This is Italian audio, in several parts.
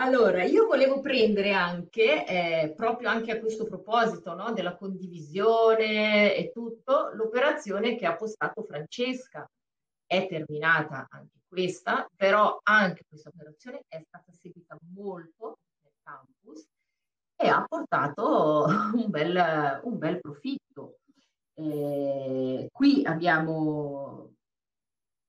Allora, io volevo prendere anche, eh, proprio anche a questo proposito, no, della condivisione e tutto, l'operazione che ha postato Francesca. È terminata anche questa, però anche questa operazione è stata seguita molto nel campus e ha portato un bel, un bel profitto. Eh, qui abbiamo,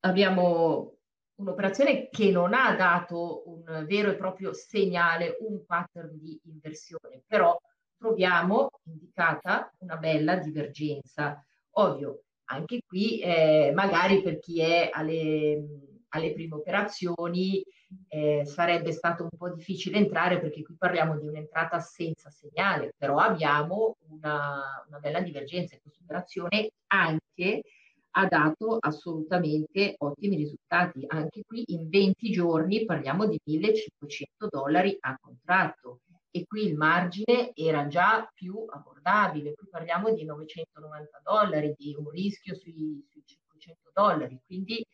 abbiamo un'operazione che non ha dato un vero e proprio segnale, un pattern di inversione, però troviamo indicata una bella divergenza. Ovvio, anche qui eh, magari per chi è alle, alle prime operazioni eh, sarebbe stato un po' difficile entrare perché qui parliamo di un'entrata senza segnale, però abbiamo una, una bella divergenza in questa operazione anche ha dato assolutamente ottimi risultati. Anche qui in 20 giorni parliamo di 1500 dollari a contratto e qui il margine era già più abbordabile, qui parliamo di 990 dollari, di un rischio sui, sui 500 dollari, quindi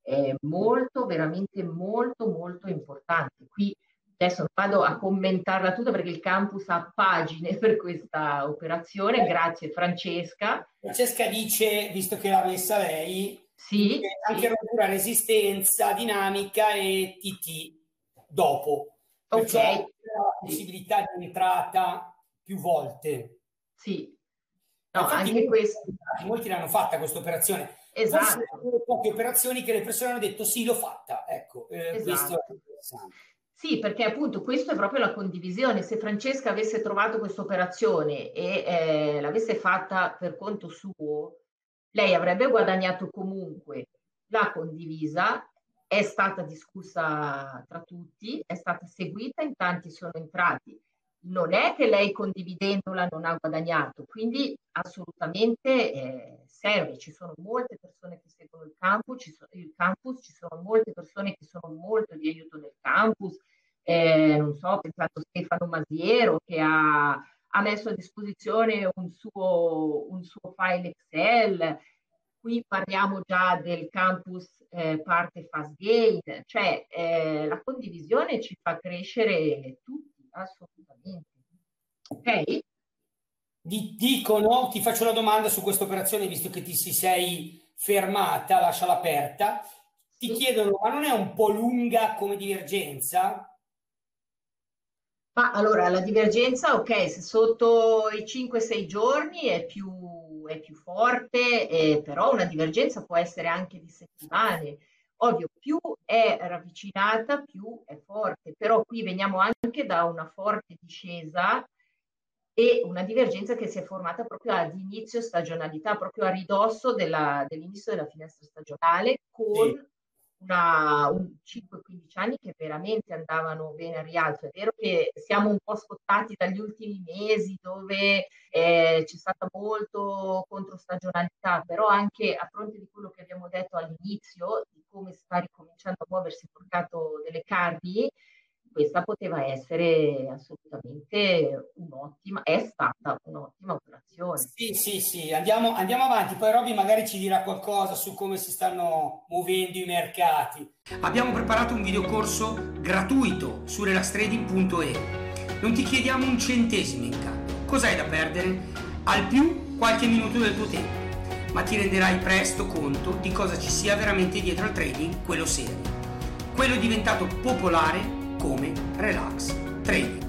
è molto, veramente molto, molto importante. Qui Adesso non vado a commentarla tutta perché il campus ha pagine per questa operazione. Grazie Francesca. Francesca dice, visto che l'ha messa lei, sì, anche sì. rottura resistenza, dinamica e TT dopo. Ok. La possibilità di entrata più volte. Sì. No, Infatti, anche questo. Molti l'hanno fatta questa operazione. Esatto. Forse poche operazioni che le persone hanno detto sì, l'ho fatta. Ecco, eh, esatto. questo è interessante. Sì, perché appunto questo è proprio la condivisione. Se Francesca avesse trovato questa operazione e eh, l'avesse fatta per conto suo, lei avrebbe guadagnato comunque. L'ha condivisa, è stata discussa tra tutti, è stata seguita, in tanti sono entrati. Non è che lei condividendola non ha guadagnato, quindi assolutamente eh, serve. Ci sono molte persone che seguono il campus, ci sono, il campus, ci sono molte persone che sono molto di aiuto nel campus, eh, non so, pensato Stefano Masiero che ha, ha messo a disposizione un suo, un suo, file Excel. Qui parliamo già del campus eh, parte fast gain, cioè eh, la condivisione ci fa crescere tutti, assolutamente. Ok? Dicono, ti faccio una domanda su questa operazione, visto che ti si sei fermata, lasciala aperta. Ti sì. chiedono, ma non è un po' lunga come divergenza? Ma allora la divergenza, ok, se sotto i 5-6 giorni è più, è più forte, eh, però una divergenza può essere anche di settimane. Ovvio, più è ravvicinata, più è forte, però qui veniamo anche da una forte discesa e una divergenza che si è formata proprio ad inizio stagionalità, proprio a ridosso della, dell'inizio della finestra stagionale, con sì una, un 5-15 anni che veramente andavano bene al rialzo. È vero che siamo un po' scottati dagli ultimi mesi dove eh, c'è stata molto controstagionalità, però anche a fronte di quello che abbiamo detto all'inizio, di come sta ricominciando a muoversi il mercato delle carni, questa poteva essere assolutamente un'ottima, è stata un'ottima operazione. Sì, sì, sì, andiamo, andiamo avanti, poi Robby magari ci dirà qualcosa su come si stanno muovendo i mercati. Abbiamo preparato un videocorso gratuito su relastrading.e. Non ti chiediamo un centesimo in cambio. Cos'hai da perdere? Al più qualche minuto del tuo tempo, ma ti renderai presto conto di cosa ci sia veramente dietro al trading, quello serio. Quello diventato popolare come Relax Trading.